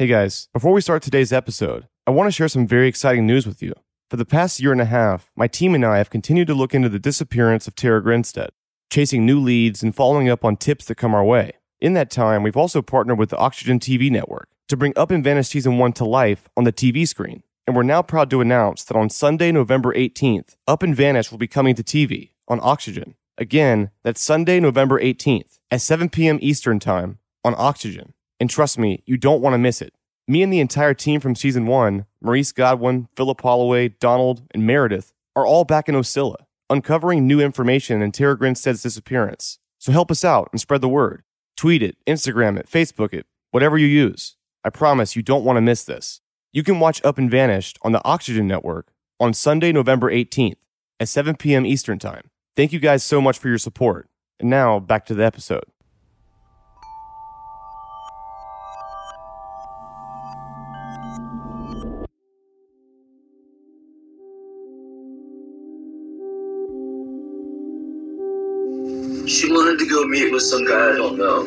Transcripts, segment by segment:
Hey guys, before we start today's episode, I want to share some very exciting news with you. For the past year and a half, my team and I have continued to look into the disappearance of Tara Grinstead, chasing new leads and following up on tips that come our way. In that time, we've also partnered with the Oxygen TV network to bring Up and Vanish Season 1 to life on the TV screen. And we're now proud to announce that on Sunday, November 18th, Up and Vanish will be coming to TV on Oxygen. Again, that's Sunday, November 18th at 7 p.m. Eastern Time on Oxygen. And trust me, you don't want to miss it. Me and the entire team from season one, Maurice Godwin, Philip Holloway, Donald, and Meredith, are all back in Ocilla, uncovering new information in Tara Grinstead's disappearance. So help us out and spread the word. Tweet it, Instagram it, Facebook it, whatever you use. I promise you don't want to miss this. You can watch Up and Vanished on the Oxygen Network on Sunday, November 18th at 7 p.m. Eastern Time. Thank you guys so much for your support. And now back to the episode. Meet with some guy I don't know.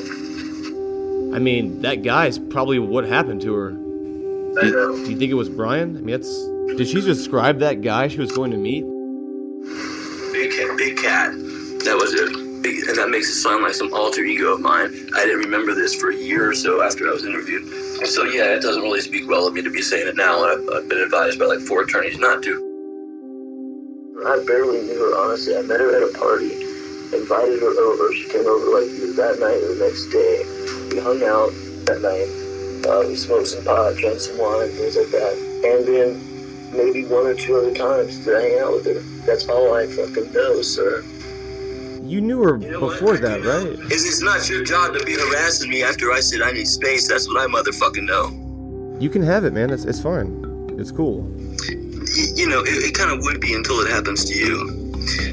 I mean, that guy's probably what happened to her. I know. Do you think it was Brian? I mean, that's. Did she describe that guy she was going to meet? Big cat, big cat. That was it. Big, and that makes it sound like some alter ego of mine. I didn't remember this for a year or so after I was interviewed. So yeah, it doesn't really speak well of me to be saying it now. I've, I've been advised by like four attorneys not to. I barely knew her, honestly. I met her at a party, invited her over. She came over like either that night or the next day. We hung out that night. Uh, we smoked some pot, drank some wine, things like that. And then maybe one or two other times did I hang out with her. That's all I fucking know, sir. You knew her You know what? before that, right? Is it's not your job to be harassing me after I said I need space? That's what I motherfucking know. You can have it, man. It's, it's fine. It's cool. Y- you know, it, it kind of would be until it happens to you.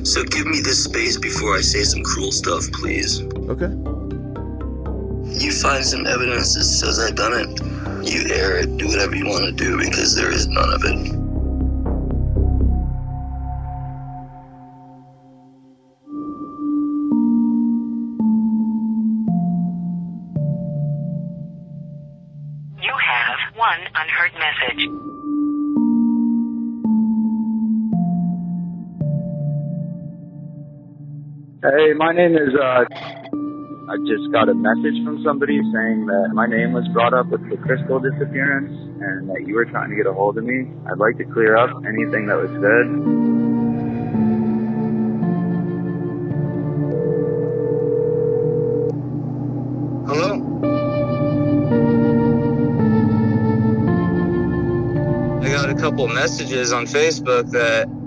So give me this space before I say some cruel stuff, please. Okay. You find some evidence that says I've done it. You air it, do whatever you want to do because there is none of it. Hey, my name is, uh, I just got a message from somebody saying that my name was brought up with the Kristal disappearance and that you were trying to get a hold of me. I'd like to clear up anything that was said. Hello? I got a couple messages on Facebook that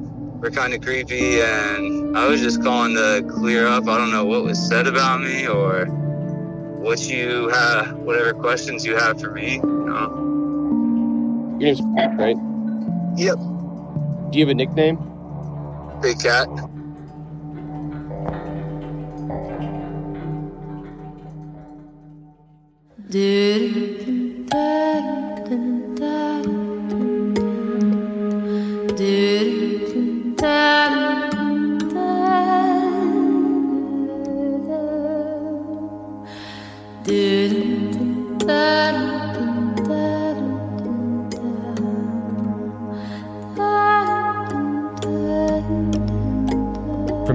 were kind of creepy, and I was just calling to clear up. I don't know what was said about me or what you have, whatever questions you have for me. You know? Your name's Pat, right? Yep. Do you have a nickname? Big cat. From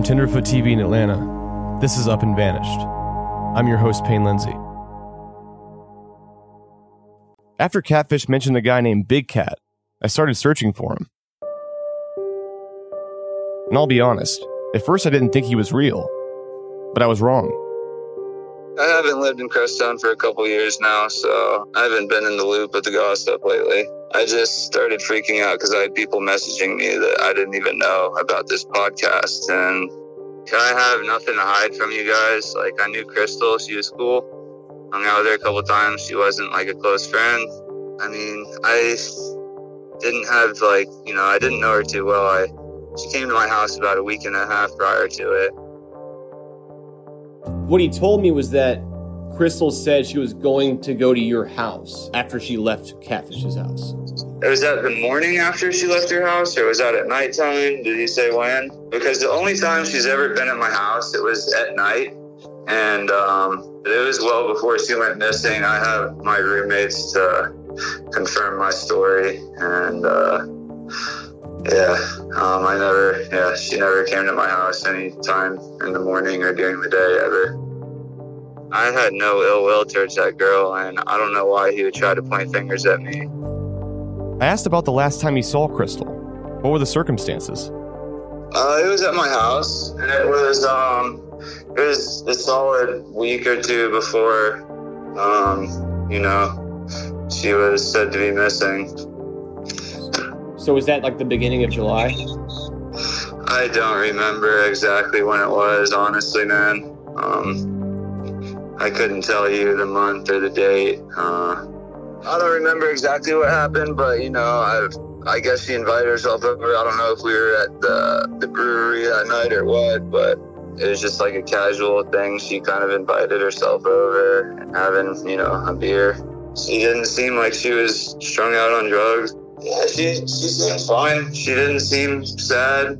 Tenderfoot TV in Atlanta, this is Up and Vanished. I'm your host, Payne Lindsey. After Catfish mentioned a guy named Big Cat, I started searching for him. And I'll be honest, at first I didn't think he was real, but I was wrong. I haven't lived in Crestone for a couple years now, so I haven't been in the loop with the gossip lately. I just started freaking out because I had people messaging me that I didn't even know about this podcast. And I have nothing to hide from you guys. Like, I knew Kristal, she was cool. Hung out with her a couple times. She wasn't like a close friend. I mean, I didn't have, like, you know, I didn't know her too well. I She came to my house about a week and a half prior to it. What he told me was that Kristal said she was going to go to your house after she left Catfish's house. Was that the morning after she left your house, or was that at nighttime? Did he say when? Because the only time she's ever been at my house, it was at night, and um, it was well before she went missing. I have my roommates to confirm my story, and uh, yeah, um, I never, yeah, she never came to my house any time in the morning or during the day ever. I had no ill will towards that girl, and I don't know why he would try to point fingers at me. I asked about the last time he saw Kristal. What were the circumstances? Uh, it was at my house, and it was um, it was a solid week or two before, um, you know, she was said to be missing. So was that like the beginning of July? I don't remember exactly when it was, honestly, man. Um, I couldn't tell you the month or the date. Uh, I don't remember exactly what happened, but you know, I've, I guess she invited herself over. I don't know if we were at the, the brewery that night or what, but it was just like a casual thing. She kind of invited herself over having, you know, a beer. She didn't seem like she was strung out on drugs. Yeah, she, she seemed fine. She didn't seem sad.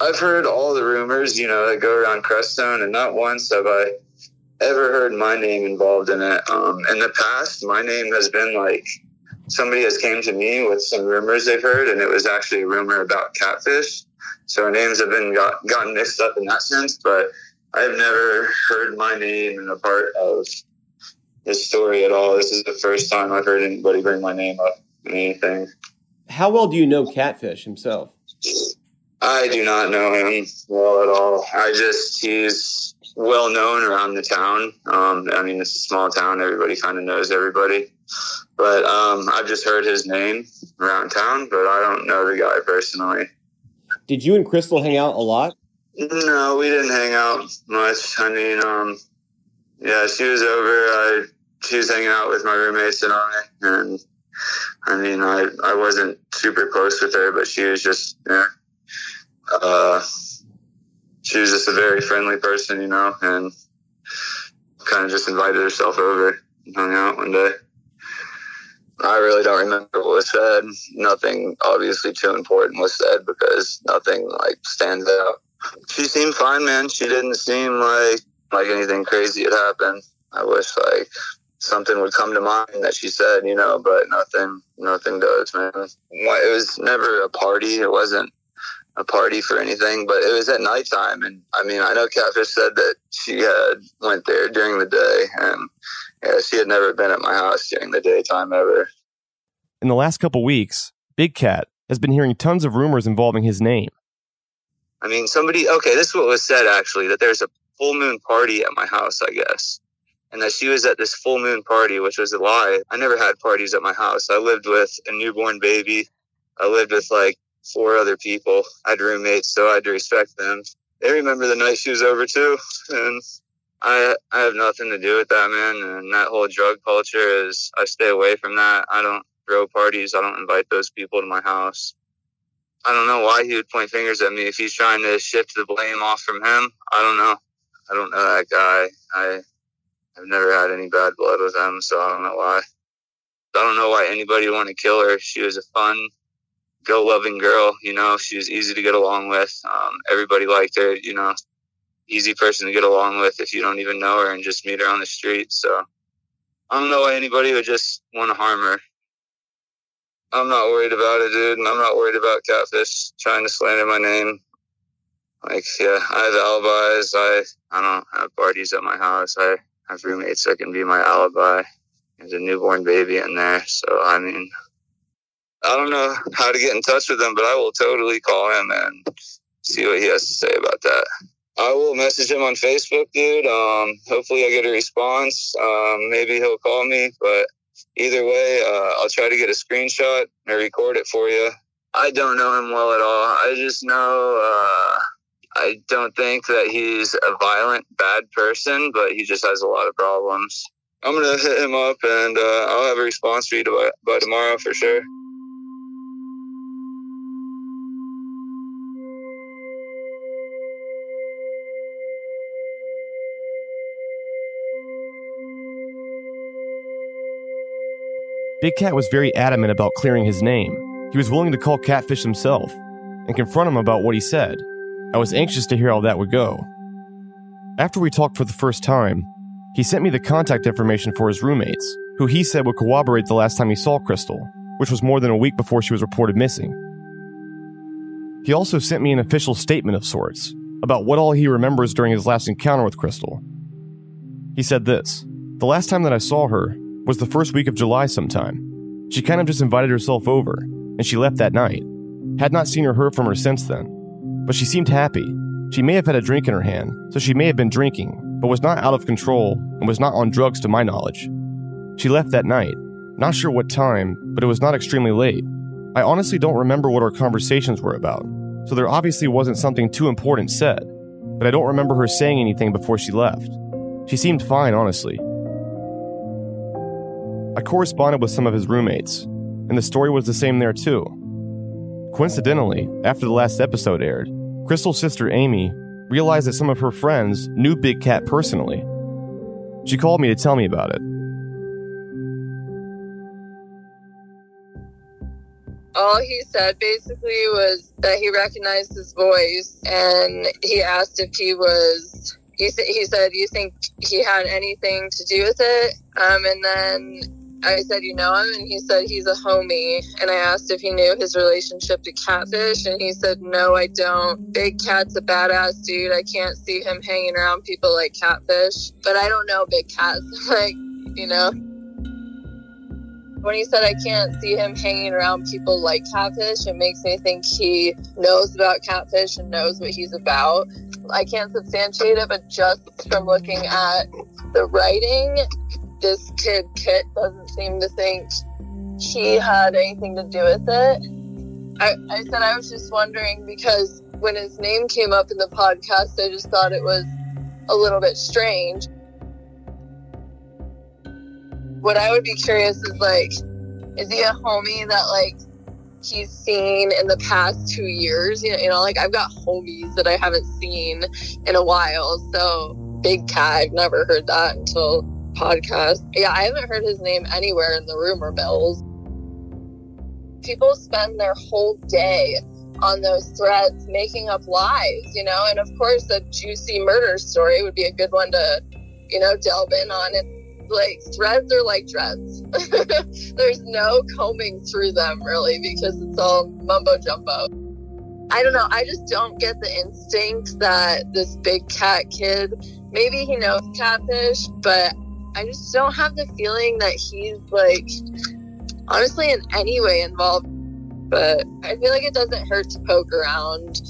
I've heard all the rumors, you know, that go around Crestone, and not once have I ever heard my name involved in it. Um, in the past, my name has been like somebody has came to me with some rumors they've heard, and it was actually a rumor about catfish. So our names have been got, gotten mixed up in that sense, but I've never heard my name in a part of this story at all. This is the first time I've heard anybody bring my name up in anything. How well do you know Catfish himself? I do not know him well at all. I just he's well known around the town. Um, I mean, it's a small town; everybody kind of knows everybody. But um, I've just heard his name around town, but I don't know the guy personally. Did you and Kristal hang out a lot? No, we didn't hang out much. I mean, um, yeah, she was over. I she was hanging out with my roommates and I, and I mean, I I wasn't super close with her, but she was just yeah uh, she was just a very friendly person, you know, and kind of just invited herself over and hung out one day. I really don't remember what was said. Nothing obviously too important was said because nothing like stands out. She seemed fine, man. She didn't seem like like anything crazy had happened. I wish like something would come to mind that she said, you know, but nothing, nothing does, man. It was never a party. It wasn't a party for anything, but it was at nighttime. And I mean, I know Catfish said that she had went there during the day, and yeah, she had never been at my house during the daytime ever. In the last couple weeks, Big Cat has been hearing tons of rumors involving his name. I mean, somebody. Okay, this is what was said actually that there's a full moon party at my house, I guess. And that she was at this full moon party, which was a lie. I never had parties at my house. I lived with a newborn baby. I lived with like four other people. I had roommates, so I had to respect them. They remember the night she was over too, and I I have nothing to do with that, man. And that whole drug culture is I stay away from that. I don't throw parties. I don't invite those people to my house. I don't know why he would point fingers at me if he's trying to shift the blame off from him. I don't know. I don't know that guy. I I've never had any bad blood with him, so I don't know why. I don't know why anybody would want to kill her. She was a fun, go loving girl. You know, she was easy to get along with. Um, everybody liked her. You know, easy person to get along with if you don't even know her and just meet her on the street. So I don't know why anybody would just want to harm her. I'm not worried about it, dude, and I'm not worried about catfish trying to slander my name. Like, yeah, I have alibis. I I don't have parties at my house. I have roommates that can be my alibi. There's a newborn baby in there, so I mean, I don't know how to get in touch with him, but I will totally call him and see what he has to say about that. I will message him on Facebook, dude. Um, hopefully, I get a response. Um, maybe he'll call me, but either way, uh, I'll try to get a screenshot and record it for you. I don't know him well at all. I just know uh, I don't think that he's a violent, bad person, but he just has a lot of problems. I'm gonna hit him up, and uh, I'll have a response for you by, by tomorrow for sure. Big Cat was very adamant about clearing his name. He was willing to call Catfish himself and confront him about what he said. I was anxious to hear how that would go. After we talked for the first time, he sent me the contact information for his roommates, who he said would corroborate the last time he saw Kristal, which was more than a week before she was reported missing. He also sent me an official statement of sorts about what all he remembers during his last encounter with Kristal. He said this The last time that I saw her was the first week of July sometime. She kind of just invited herself over, and she left that night. Had not seen or heard from her since then. But she seemed happy. She may have had a drink in her hand, so she may have been drinking, but was not out of control and was not on drugs to my knowledge. She left that night. Not sure what time, but it was not extremely late. I honestly don't remember what our conversations were about, so there obviously wasn't something too important said, but I don't remember her saying anything before she left. She seemed fine, honestly. I corresponded with some of his roommates, and the story was the same there too. Coincidentally, after the last episode aired, Kristal's sister Amy realized that some of her friends knew Big Cat personally. She called me to tell me about it. all he said basically was that he recognized his voice and he asked if he was he, he said you think he had anything to do with it um, and then i said you know him? And he said he's a homie. And i asked if he knew his relationship to catfish and he said no i don't. Big cat's a badass dude. I can't see him hanging around people like catfish. But i don't know big cat like you know. When he said I can't see him hanging around people like Catfish, it makes me think he knows about Catfish and knows what he's about. I can't substantiate it, but just from looking at the writing, this kid Kit doesn't seem to think she had anything to do with it. I, I said I was just wondering because when his name came up in the podcast, I just thought it was a little bit strange what I would be curious is like, is he a homie that like he's seen in the past two years? You know, you know, like I've got homies that I haven't seen in a while. So Big Cat, I've never heard that until podcast. Yeah, I haven't heard his name anywhere in the rumor mills. People spend their whole day on those threads making up lies, you know, and of course a juicy murder story would be a good one to, you know, delve in on and like threads are like dreads. There's no combing through them really because it's all mumbo jumbo. I don't know. I just don't get the instinct that this big cat kid, maybe he knows catfish, but I just don't have the feeling that he's like, honestly, in any way involved. But I feel like it doesn't hurt to poke around.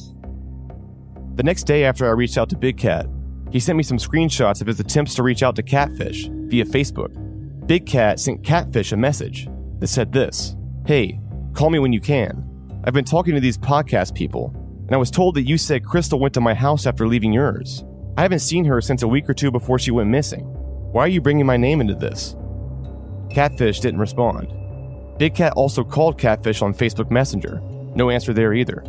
The next day after I reached out to Big Cat, he sent me some screenshots of his attempts to reach out to Catfish via Facebook. Big Cat sent Catfish a message that said this Hey, call me when you can. I've been talking to these podcast people, and I was told that you said Kristal went to my house after leaving yours. I haven't seen her since a week or two before she went missing. Why are you bringing my name into this? Catfish didn't respond. Big Cat also called Catfish on Facebook Messenger. No answer there either.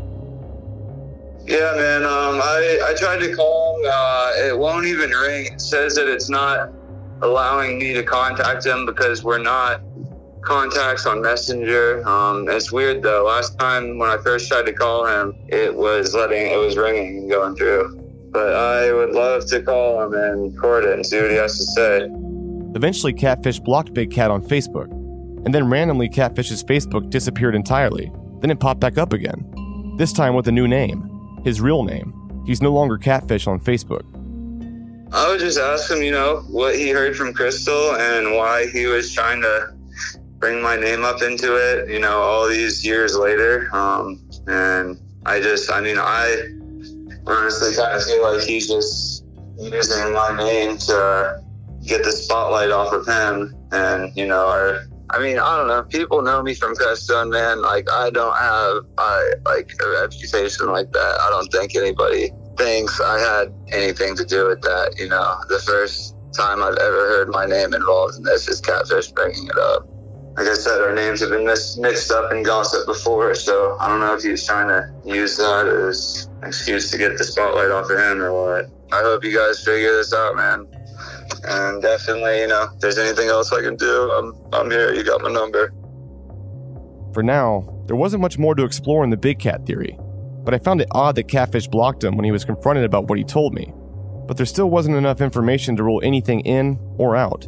Yeah, man. Um, I I tried to call him. Uh, it won't even ring. It says that it's not allowing me to contact him because we're not contacts on Messenger. Um, it's weird though. Last time when I first tried to call him, it was letting it was ringing and going through. But I would love to call him and record it and see what he has to say. Eventually, Catfish blocked Big Cat on Facebook, and then randomly, Catfish's Facebook disappeared entirely. Then it popped back up again, this time with a new name, his real name, He's no longer catfish on Facebook. I would just ask him, you know, what he heard from Kristal and why he was trying to bring my name up into it, you know, all these years later. Um, and I just, I mean, I honestly kind of feel like he's just using my name to get the spotlight off of him. And, you know, or, I mean, I don't know. People know me from Crestone, man. Like, I don't have, I, like, a reputation like that. I don't think anybody thinks I had anything to do with that. You know, the first time I've ever heard my name involved in this is Catfish bringing it up. Like I said, our names have been mis- mixed up in gossip before, so I don't know if he's trying to use that as an excuse to get the spotlight off of him or what. I hope you guys figure this out, man. And definitely, you know, if there's anything else I can do, I'm, I'm here. You got my number. For now, there wasn't much more to explore in the Big Cat theory, but I found it odd that Catfish blocked him when he was confronted about what he told me. But there still wasn't enough information to rule anything in or out.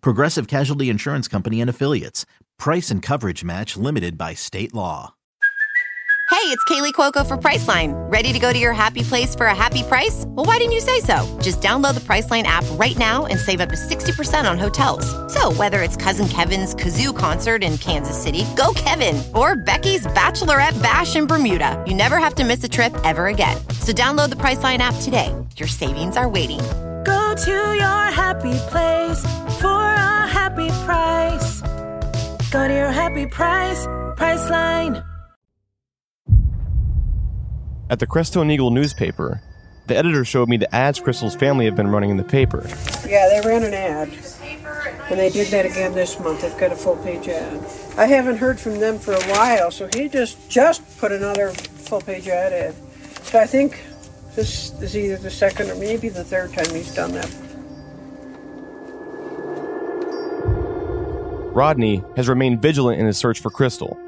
Progressive Casualty Insurance Company and Affiliates. Price and coverage match limited by state law. Hey, it's Kaley Cuoco for Priceline. Ready to go to your happy place for a happy price? Well, why didn't you say so? Just download the Priceline app right now and save up to 60% on hotels. So, whether it's Cousin Kevin's Kazoo concert in Kansas City, go Kevin, or Becky's Bachelorette Bash in Bermuda, you never have to miss a trip ever again. So, download the Priceline app today. Your savings are waiting. Go to your happy place for a happy price. Go to your happy price, Priceline. At the Crestone Eagle newspaper, the editor showed me the ads Kristal's family have been running in the paper. Yeah, they ran an ad. And they did that again this month. They've got a full page ad. I haven't heard from them for a while, so he just just put another full page ad in. So I think this is either the second or maybe the third time he's done that. Rodney has remained vigilant in his search for Kristal,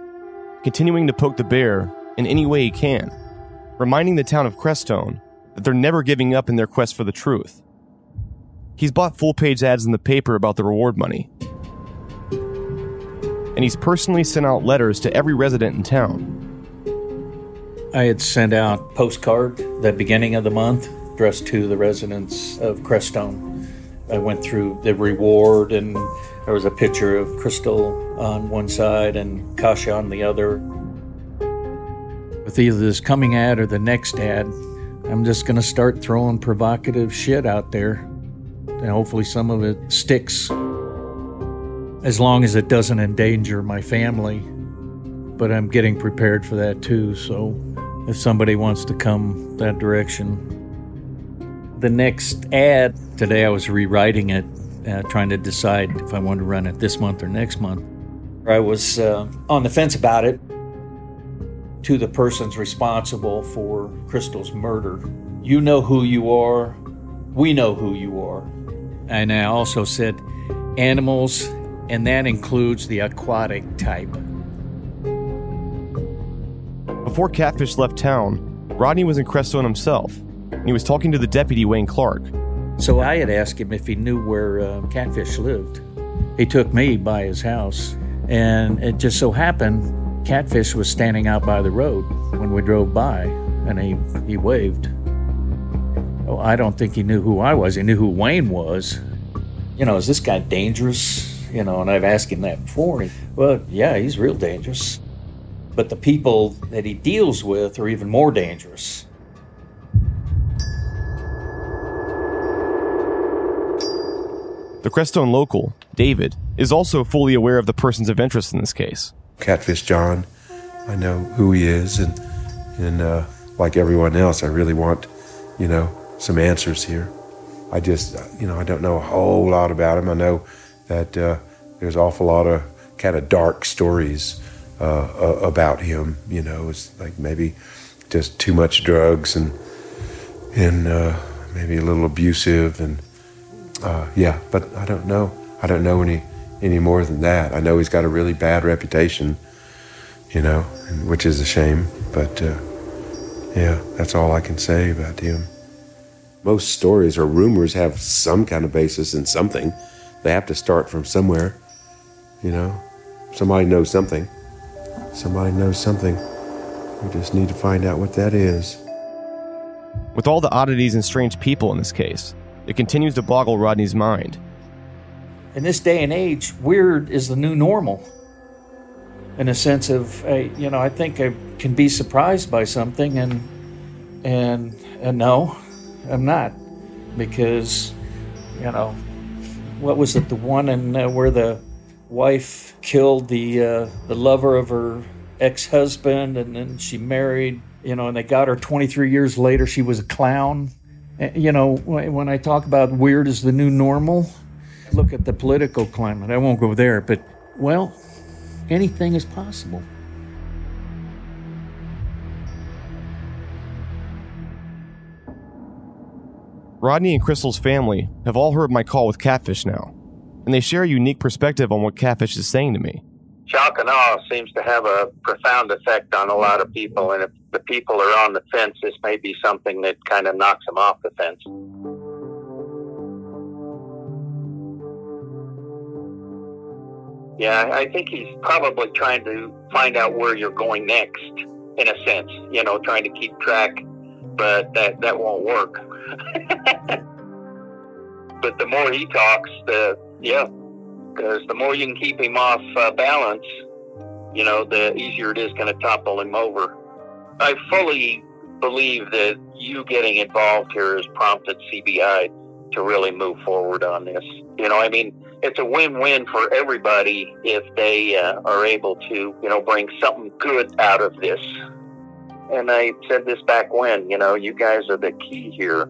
continuing to poke the bear in any way he can, reminding the town of Crestone that they're never giving up in their quest for the truth. He's bought full page ads in the paper about the reward money, and he's personally sent out letters to every resident in town. I had sent out postcard the beginning of the month addressed to the residents of Crestone. I went through the reward and there was a picture of Kristal on one side and Kasha on the other. With either this coming ad or the next ad, I'm just going to start throwing provocative shit out there. And hopefully some of it sticks. As long as it doesn't endanger my family. But I'm getting prepared for that too, so if somebody wants to come that direction. The next ad, today I was rewriting it, uh, trying to decide if I wanted to run it this month or next month. I was uh, on the fence about it to the persons responsible for Kristal's murder. You know who you are, we know who you are. And I also said animals, and that includes the aquatic type. Before Catfish left town, Rodney was in Crestone himself, and he was talking to the deputy Wayne Clark. So I had asked him if he knew where uh, Catfish lived. He took me by his house, and it just so happened Catfish was standing out by the road when we drove by, and he, he waved. Oh, I don't think he knew who I was. He knew who Wayne was. You know, is this guy dangerous? You know, and I've asked him that before. Well, yeah, he's real dangerous. But the people that he deals with are even more dangerous. The Crestone local, David, is also fully aware of the persons of interest in this case. Catfish John, I know who he is, and and uh, like everyone else, I really want, you know, some answers here. I just, you know, I don't know a whole lot about him. I know that uh, there's an awful lot of kind of dark stories uh, about him. You know, it's like maybe just too much drugs and and uh, maybe a little abusive and uh, yeah. But I don't know. I don't know any any more than that. I know he's got a really bad reputation. You know, which is a shame. But uh, yeah, that's all I can say about him. Most stories or rumors have some kind of basis in something. They have to start from somewhere. You know, somebody knows something. Somebody knows something. We just need to find out what that is. With all the oddities and strange people in this case, it continues to boggle Rodney's mind. In this day and age, weird is the new normal. In a sense of, uh, you know, I think I can be surprised by something, and and and no, I'm not, because, you know, what was it? The one and uh, where the wife killed the uh, the lover of her ex-husband, and then she married. You know, and they got her 23 years later. She was a clown. Uh, You know, when I talk about weird is the new normal, look at the political climate. I won't go there, but well, anything is possible. Rodney and Kristal's family have all heard my call with Catfish now, and they share a unique perspective on what Catfish is saying to me. shock and awe seems to have a profound effect on a lot of people. And if the people are on the fence, this may be something that kind of knocks them off the fence. Yeah, I think he's probably trying to find out where you're going next, in a sense. You know, trying to keep track, but that that won't work. but the more he talks, the yeah, because the more you can keep him off uh, balance, you know, the easier it is going to topple him over. I fully believe that you getting involved here has prompted CBI to really move forward on this. You know, I mean, it's a win-win for everybody if they uh, are able to, you know, bring something good out of this. And I said this back when, you know, you guys are the key here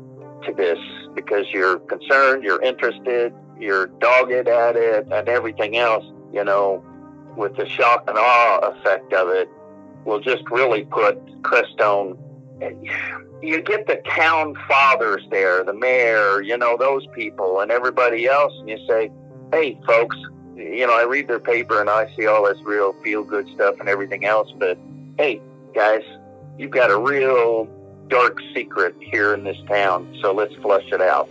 to this because you're concerned, you're interested, you're dogged at it, and everything else, you know, with the shock and awe effect of it, will just really put Crestone. You get the town fathers there, the mayor, you know, those people, and everybody else, and you say, hey, folks, you know, I read their paper and I see all this real feel good stuff and everything else, but hey, guys, you've got a real dark secret here in this town, so let's flush it out.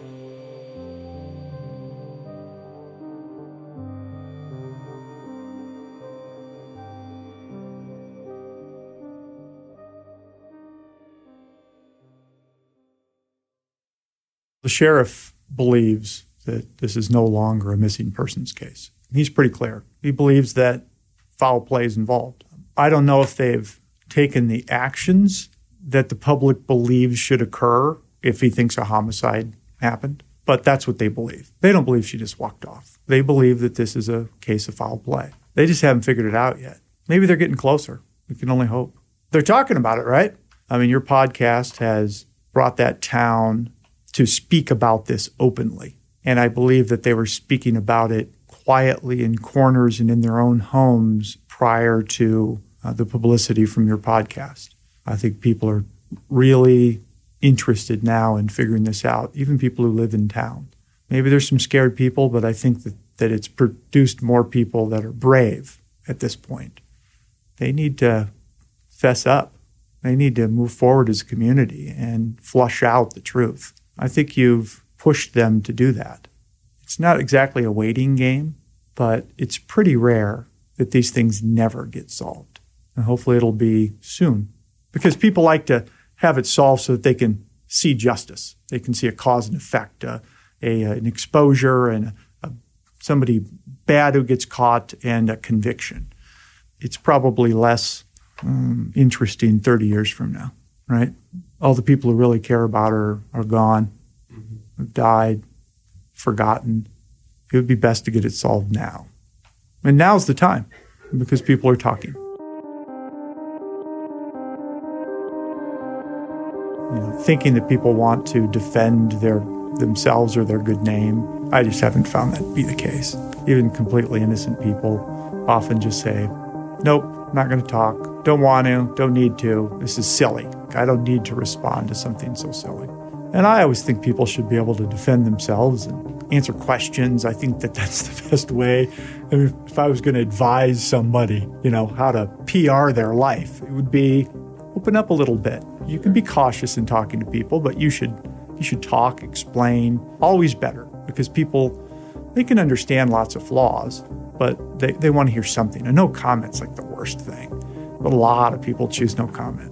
Sheriff believes that this is no longer a missing persons case. He's pretty clear. He believes that foul play is involved. I don't know if they've taken the actions that the public believes should occur if he thinks a homicide happened, but that's what they believe. They don't believe she just walked off. They believe that this is a case of foul play. They just haven't figured it out yet. Maybe they're getting closer. We can only hope. They're talking about it, right? I mean, your podcast has brought that town to speak about this openly. And I believe that they were speaking about it quietly in corners and in their own homes prior to uh, the publicity from your podcast. I think people are really interested now in figuring this out, even people who live in town. Maybe there's some scared people, but I think that, that it's produced more people that are brave at this point. They need to fess up. They need to move forward as a community and flush out the truth. I think you've pushed them to do that. It's not exactly a waiting game, but it's pretty rare that these things never get solved. And hopefully it'll be soon because people like to have it solved so that they can see justice. They can see a cause and effect, uh, a, an exposure, and a, somebody bad who gets caught, and a conviction. It's probably less um, interesting 30 years from now, right? All the people who really care about her are gone, mm-hmm. have died, forgotten. It would be best to get it solved now. And now's the time because people are talking. you know, thinking that people want to defend their themselves or their good name. I just haven't found that to be the case. Even completely innocent people often just say, "Nope, I'm not going to talk. Don't want to. Don't need to. This is silly. I don't need to respond to something so silly. And I always think people should be able to defend themselves and answer questions. I think that that's the best way. I mean, if I was going to advise somebody, you know, how to PR their life, it would be open up a little bit. You can be cautious in talking to people, but you should you should talk, explain, always better because people they can understand lots of flaws, but they, they want to hear something. And no comment's like the worst thing. But a lot of people choose no comment.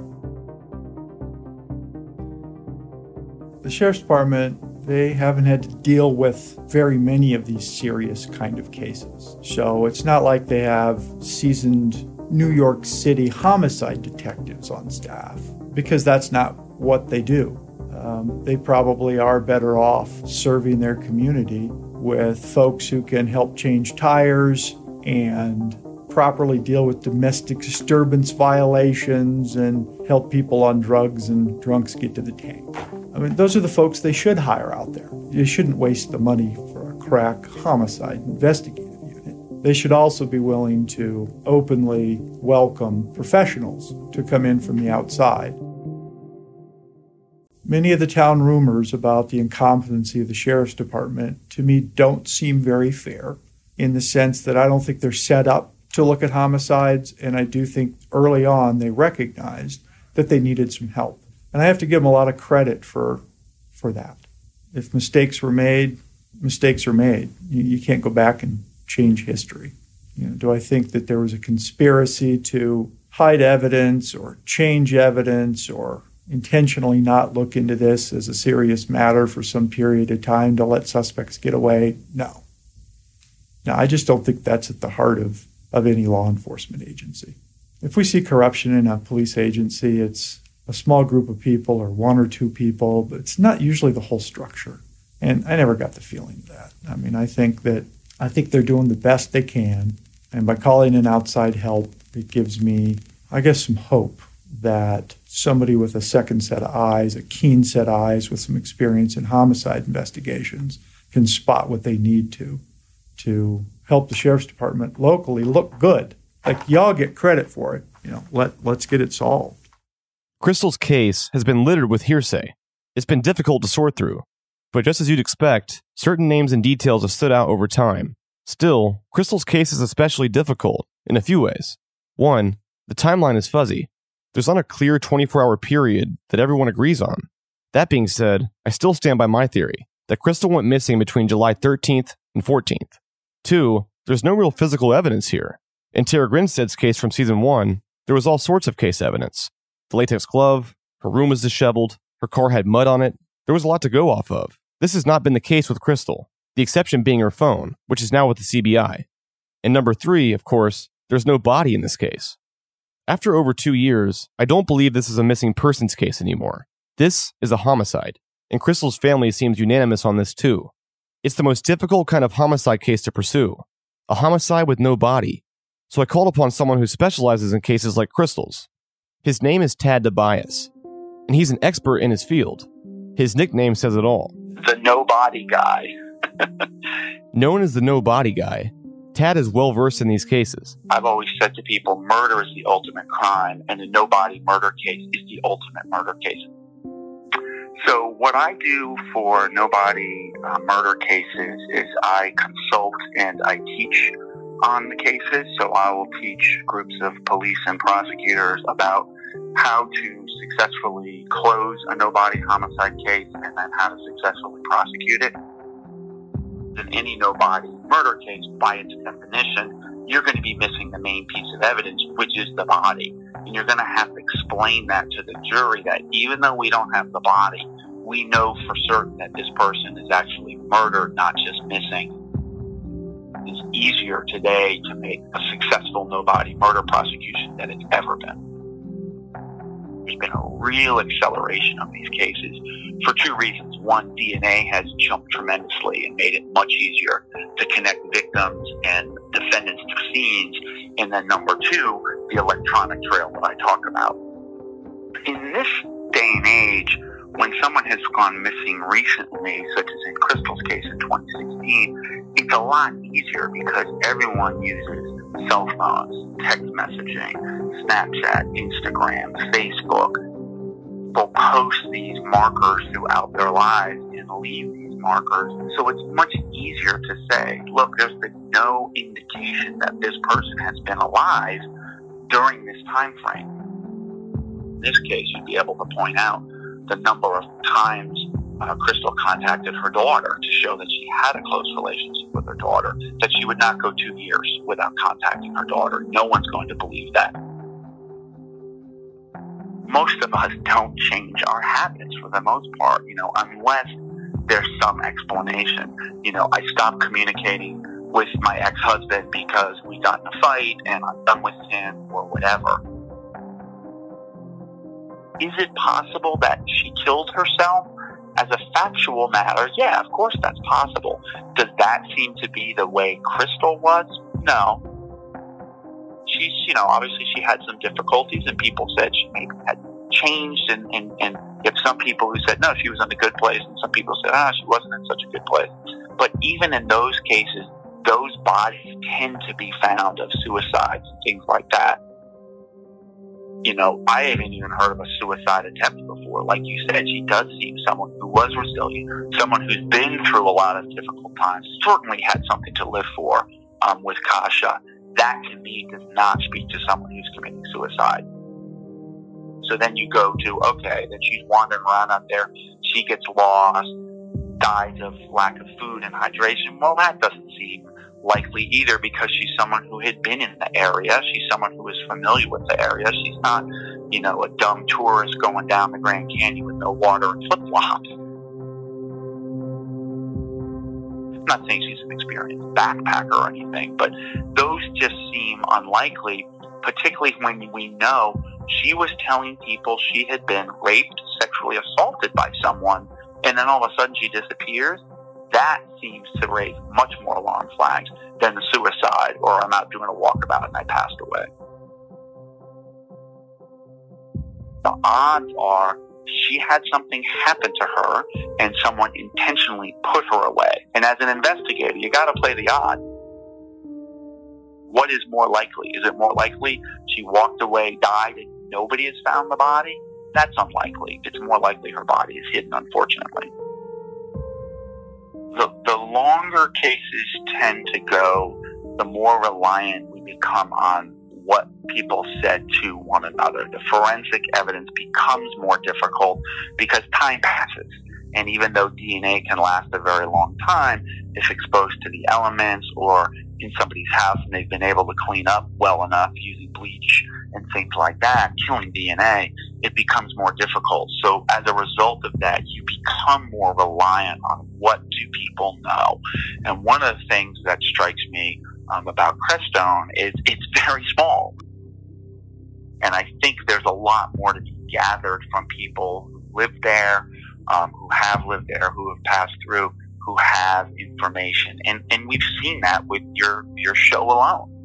The sheriff's department, they haven't had to deal with very many of these serious kind of cases. So it's not like they have seasoned New York City homicide detectives on staff, because that's not what they do. Um, they probably are better off serving their community with folks who can help change tires and properly deal with domestic disturbance violations and help people on drugs and drunks get to the tank. I mean, those are the folks they should hire out there. You shouldn't waste the money for a crack homicide investigative unit. They should also be willing to openly welcome professionals to come in from the outside. Many of the town rumors about the incompetency of the sheriff's department to me don't seem very fair in the sense that I don't think they're set up to look at homicides, and I do think early on they recognized that they needed some help. And I have to give them a lot of credit for, for that. If mistakes were made, mistakes are made. You, you can't go back and change history. You know, do I think that there was a conspiracy to hide evidence or change evidence or intentionally not look into this as a serious matter for some period of time to let suspects get away? No. No, I just don't think that's at the heart of, of any law enforcement agency. If we see corruption in a police agency, it's a small group of people or one or two people, but it's not usually the whole structure. And I never got the feeling of that. I mean, I think that I think they're doing the best they can. And by calling in outside help, it gives me, I guess, some hope that somebody with a second set of eyes, a keen set of eyes with some experience in homicide investigations, can spot what they need to to help the sheriff's department locally look good. Like y'all get credit for it. You know, let let's get it solved. Kristal's case has been littered with hearsay. It's been difficult to sort through, but just as you'd expect, certain names and details have stood out over time. Still, Kristal's case is especially difficult in a few ways. One, the timeline is fuzzy. There's not a clear 24 hour period that everyone agrees on. That being said, I still stand by my theory that Kristal went missing between July 13th and 14th. Two, there's no real physical evidence here. In Tara Grinstead's case from season one, there was all sorts of case evidence the latex glove, her room was disheveled, her car had mud on it. There was a lot to go off of. This has not been the case with Kristal, the exception being her phone, which is now with the CBI. And number three, of course, there's no body in this case. After over two years, I don't believe this is a missing persons case anymore. This is a homicide, and Kristal's family seems unanimous on this too. It's the most difficult kind of homicide case to pursue a homicide with no body. So I called upon someone who specializes in cases like Kristal's, his name is Tad DiBiase, and he's an expert in his field. His nickname says it all. The nobody guy. Known as the no body guy, Tad is well versed in these cases. I've always said to people, murder is the ultimate crime, and a nobody murder case is the ultimate murder case. So, what I do for nobody uh, murder cases is I consult and I teach on the cases. So I will teach groups of police and prosecutors about how to successfully close a no-body homicide case and then how to successfully prosecute it. In any no-body murder case, by its definition, you're going to be missing the main piece of evidence, which is the body. And you're going to have to explain that to the jury that even though we don't have the body, we know for certain that this person is actually murdered, not just missing It's easier today to make a successful no-body murder prosecution than it's ever been. There's been a real acceleration of these cases for two reasons. One, DNA has jumped tremendously and made it much easier to connect victims and defendants to scenes. And then number two, the electronic trail that I talk about. In this day and age, when someone has gone missing recently, such as in Kristal's case in 2016, it's a lot easier because everyone uses cell phones, text messaging, Snapchat, Instagram, Facebook will post these markers throughout their lives and leave these markers. So it's much easier to say, look, there's been no indication that this person has been alive during this time frame. In this case, you'd be able to point out the number of times uh, Kristal contacted her daughter to show that she had a close relationship with her daughter, that she would not go two years without contacting her daughter. No one's going to believe that. Most of us don't change our habits for the most part, you know, unless there's some explanation. You know, I stopped communicating with my ex-husband because we got in a fight and I'm done with him or whatever. Is it possible that she killed herself? As a factual matter, yeah, of course that's possible. Does that seem to be the way Kristal was? No. She's, you know, obviously she had some difficulties and people said she maybe had changed and, and, and if some people who said no, she was in a good place and some people said, ah, she wasn't in such a good place. But even in those cases, those bodies tend to be found of suicides and things like that. You know, I haven't even heard of a suicide attempt before. Like you said, she does seem someone who was resilient, someone who's been through a lot of difficult times, certainly had something to live for um, with Kasha. That to me does not speak to someone who's committing suicide. So then you go to, okay, then she's wandering around out there. She gets lost, dies of lack of food and hydration. Well, that doesn't seem likely either because she's someone who had been in the area. She's someone who is familiar with the area. She's not, you know, a dumb tourist going down the Grand Canyon with no water and flip flops. I'm not saying she's an experienced backpacker or anything, but those just seem unlikely, particularly when we know she was telling people she had been raped, sexually assaulted by someone, and then all of a sudden she disappears. That seems to raise much more alarm flags than the suicide or I'm out doing a walkabout and I passed away. The odds are she had something happen to her and someone intentionally put her away. And as an investigator, you got to play the odds. What is more likely? Is it more likely she walked away, died, and nobody has found the body? That's unlikely. It's more likely her body is hidden, unfortunately. The, the longer cases tend to go, the more reliant we become on what people said to one another. The forensic evidence becomes more difficult because time passes. And even though DNA can last a very long time, if exposed to the elements or in somebody's house and they've been able to clean up well enough using bleach and things like that, killing DNA, it becomes more difficult. So as a result of that, you become more reliant on what do people know. And one of the things that strikes me um, about Crestone is it's very small. And I think there's a lot more to be gathered from people who live there, um, who have lived there, who have passed through, who have information. And, and we've seen that with your, your show alone.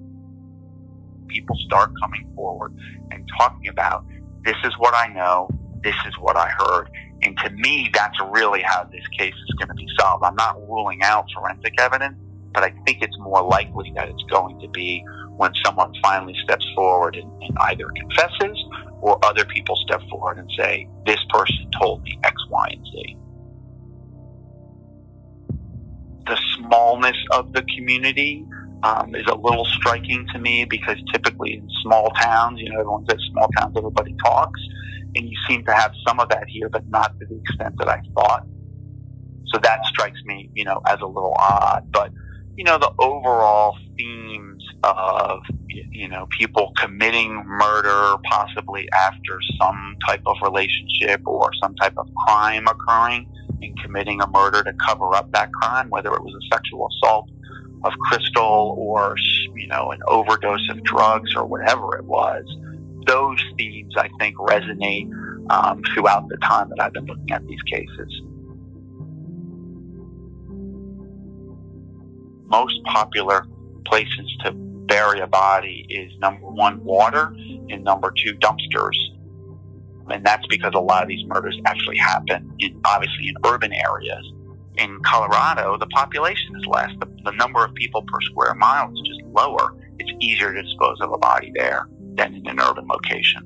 People start coming forward and talking about, this is what I know, this is what I heard. And to me, that's really how this case is going to be solved. I'm not ruling out forensic evidence, but I think it's more likely that it's going to be when someone finally steps forward and, and either confesses or other people step forward and say, this person told me X, Y, and Z. The smallness of the community um, is a little striking to me because typically in small towns, you know, everyone says small towns, everybody talks, and you seem to have some of that here, but not to the extent that I thought. So that strikes me, you know, as a little odd. But you know, the overall themes of, you know, people committing murder possibly after some type of relationship or some type of crime occurring and committing a murder to cover up that crime, whether it was a sexual assault of Kristal or, you know, an overdose of drugs or whatever it was. Those themes, I think, resonate um, throughout the time that I've been looking at these cases. most popular places to bury a body is number one, water, and number two, dumpsters. And that's because a lot of these murders actually happen in, obviously in urban areas. In Colorado, the population is less. The, the number of people per square mile is just lower. it's easier to dispose of a body there than in an urban location.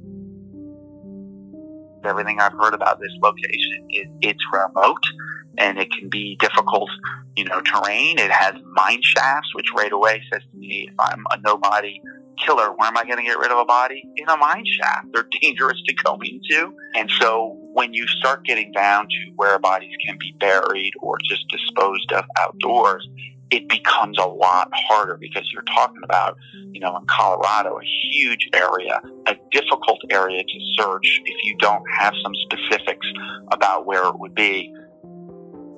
Everything I've heard about this location is it's remote and it can be difficult, you know, terrain. It has mine shafts, which right away says to me, if I'm a nobody killer, where am I going to get rid of a body? In a mine shaft. They're dangerous to go into. And so when you start getting down to where bodies can be buried or just disposed of outdoors, it becomes a lot harder because you're talking about, you know, in Colorado, a huge area, a difficult area to search if you don't have some specifics about where it would be.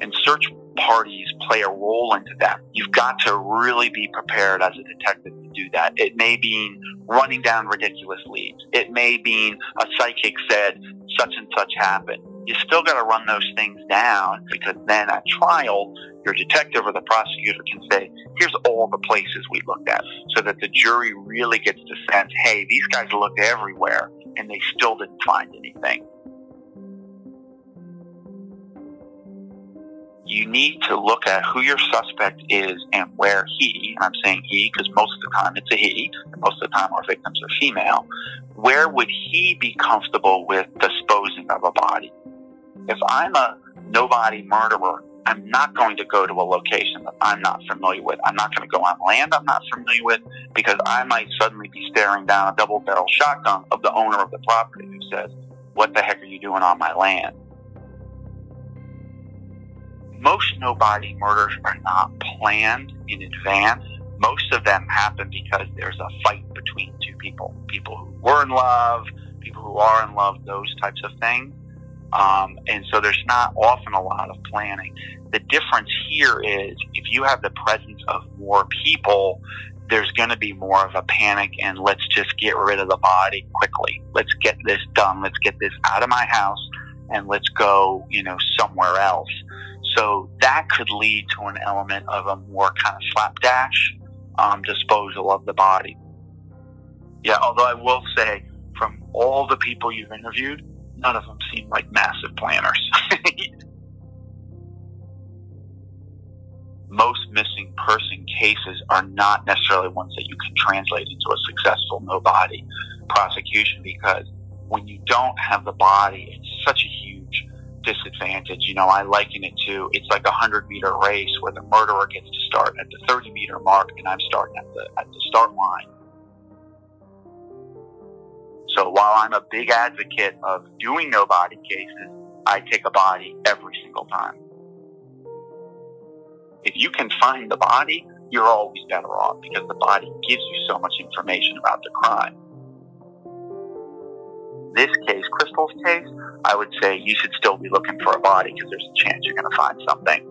And search parties play a role into that. You've got to really be prepared as a detective to do that. It may mean running down ridiculous leads. It may mean a psychic said such and such happened. You still got to run those things down because then at trial, your detective or the prosecutor can say, here's all the places we looked at so that the jury really gets the sense, hey, these guys looked everywhere and they still didn't find anything. You need to look at who your suspect is and where he, and I'm saying he because most of the time it's a he, most of the time our victims are female, where would he be comfortable with disposing of a body? If I'm a nobody murderer, I'm not going to go to a location that I'm not familiar with. I'm not going to go on land I'm not familiar with because I might suddenly be staring down a double barrel shotgun of the owner of the property who says, What the heck are you doing on my land? Most nobody murders are not planned in advance. Most of them happen because there's a fight between two people, people who were in love, people who are in love, those types of things. Um, and so there's not often a lot of planning. The difference here is if you have the presence of more people, there's going to be more of a panic and let's just get rid of the body quickly. Let's get this done. Let's get this out of my house and let's go, you know, somewhere else. So that could lead to an element of a more kind of slapdash um, disposal of the body. Yeah, although I will say, from all the people you've interviewed, none of them seem like massive planners. Most missing person cases are not necessarily ones that you can translate into a successful no body prosecution because when you don't have the body, it's such a huge disadvantage. You know, I liken it to it's like a hundred meter race where the murderer gets to start at the thirty meter mark and I'm starting at the at the start line. So while I'm a big advocate of doing no body cases, I take a body every single time. If you can find the body, you're always better off because the body gives you so much information about the crime this case, Kristal's case, I would say you should still be looking for a body because there's a chance you're going to find something.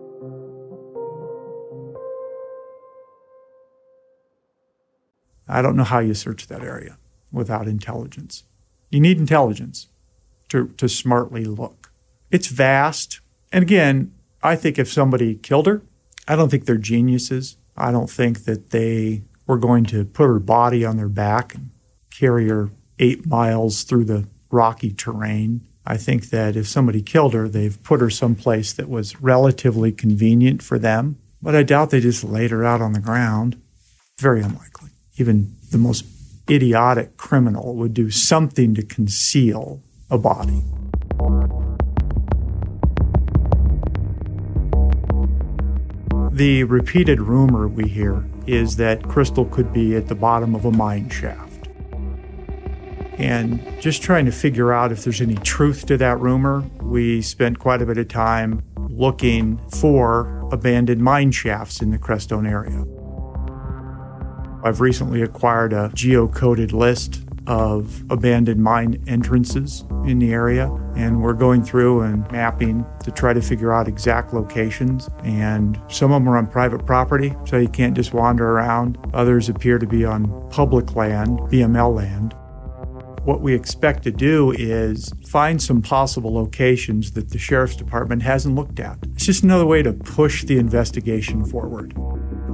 I don't know how you search that area without intelligence. You need intelligence to, to smartly look. It's vast. And again, I think if somebody killed her, I don't think they're geniuses. I don't think that they were going to put her body on their back and carry her eight miles through the rocky terrain. I think that if somebody killed her, they've put her someplace that was relatively convenient for them. But I doubt they just laid her out on the ground. Very unlikely. Even the most idiotic criminal would do something to conceal a body. The repeated rumor we hear is that Kristal could be at the bottom of a mine shaft and just trying to figure out if there's any truth to that rumor. We spent quite a bit of time looking for abandoned mine shafts in the Crestone area. I've recently acquired a geocoded list of abandoned mine entrances in the area, and we're going through and mapping to try to figure out exact locations. And some of them are on private property, so you can't just wander around. Others appear to be on public land, BLM land. What we expect to do is find some possible locations that the Sheriff's Department hasn't looked at. It's just another way to push the investigation forward.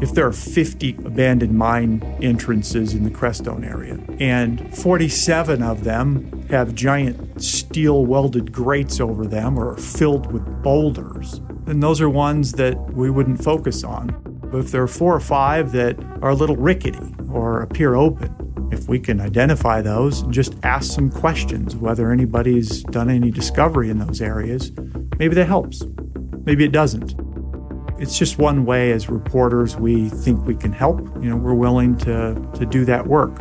If there are 50 abandoned mine entrances in the Crestone area, and 47 of them have giant steel welded grates over them or are filled with boulders, then those are ones that we wouldn't focus on. But if there are four or five that are a little rickety or appear open, if we can identify those just ask some questions, whether anybody's done any discovery in those areas, maybe that helps. Maybe it doesn't. It's just one way as reporters we think we can help. You know, we're willing to, to do that work.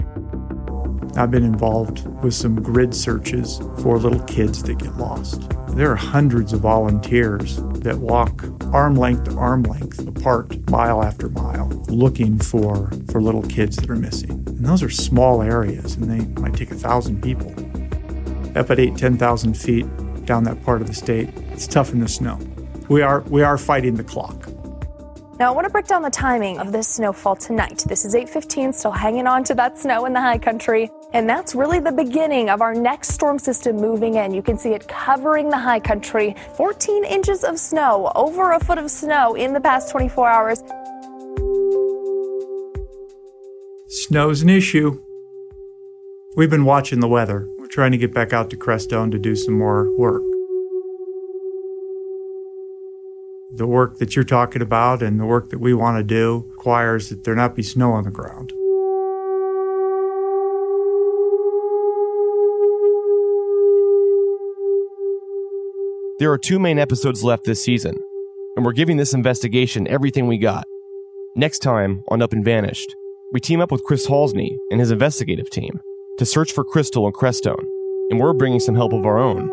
I've been involved with some grid searches for little kids that get lost. There are hundreds of volunteers that walk arm length to arm length apart, mile after mile, looking for, for little kids that are missing. And those are small areas, and they might take a thousand people. Up at eight, 10,000 feet down that part of the state, it's tough in the snow. We are, we are fighting the clock. Now, I want to break down the timing of this snowfall tonight. This is 8:15, still hanging on to that snow in the high country, and that's really the beginning of our next storm system moving in. You can see it covering the high country. 14 inches of snow, over a foot of snow in the past 24 hours. Snow's an issue. We've been watching the weather. We're trying to get back out to Crestone to do some more work. The work that you're talking about and the work that we want to do requires that there not be snow on the ground. There are two main episodes left this season, and we're giving this investigation everything we got. Next time on Up and Vanished, we team up with Chris Halsne and his investigative team to search for Kristal and Crestone, and we're bringing some help of our own.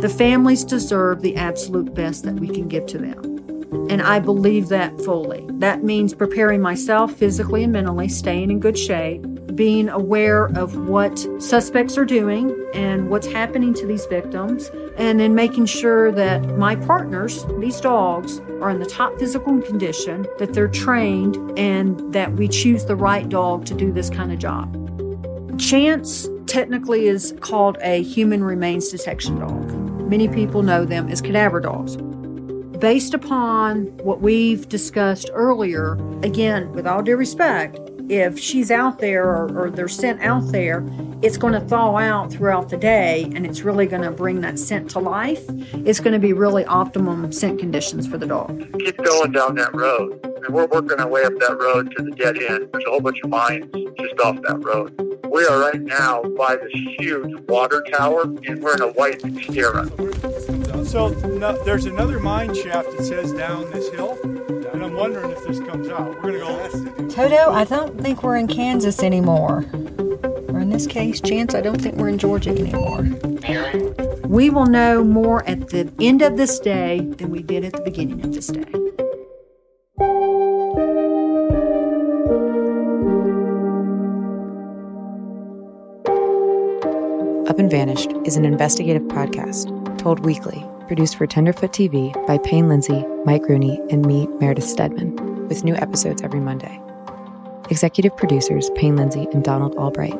The families deserve the absolute best that we can give to them. And I believe that fully. That means preparing myself physically and mentally, staying in good shape, being aware of what suspects are doing and what's happening to these victims, and then making sure that my partners, these dogs, are in the top physical condition, that they're trained, and that we choose the right dog to do this kind of job. Chance technically is called a human remains detection dog. Many people know them as cadaver dogs. Based upon what we've discussed earlier, again, with all due respect, if she's out there or, or they're sent out there, it's going to thaw out throughout the day and it's really going to bring that scent to life. It's going to be really optimum scent conditions for the dog. Keep going down that road. And we're working our way up that road to the dead end. There's a whole bunch of mines just off that road. We are right now by this huge water tower, and we're in a white Xterra. So no, there's another mine shaft that says down this hill, and I'm wondering if this comes out. We're gonna go. Toto, I don't think we're in Kansas anymore. Or in this case, Chance, I don't think we're in Georgia anymore. We will know more at the end of this day than we did at the beginning of this day. Up and Vanished is an investigative podcast told weekly, produced for Tenderfoot TV by Payne Lindsey, Mike Rooney, and me, Meredith Stedman, with new episodes every Monday. Executive producers Payne Lindsey and Donald Albright.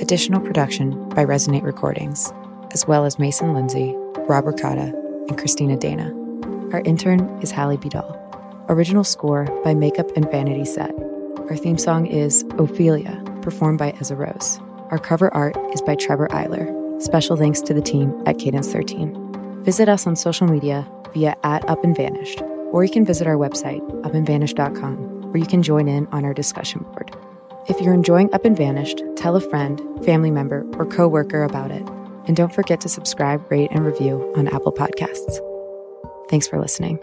Additional production by Resonate Recordings, as well as Mason Lindsey, Rob Ricotta, and Christina Dana. Our intern is Hallie Bidal. Original score by Makeup and Vanity Set. Our theme song is Ophelia, performed by Ezra Rose. Our cover art is by Trevor Eiler. Special thanks to the team at Cadence 13. Visit us on social media via at Up and Vanished, or you can visit our website, upandvanished.com, where you can join in on our discussion board. If you're enjoying Up and Vanished, tell a friend, family member, or coworker about it. And don't forget to subscribe, rate, and review on Apple Podcasts. Thanks for listening.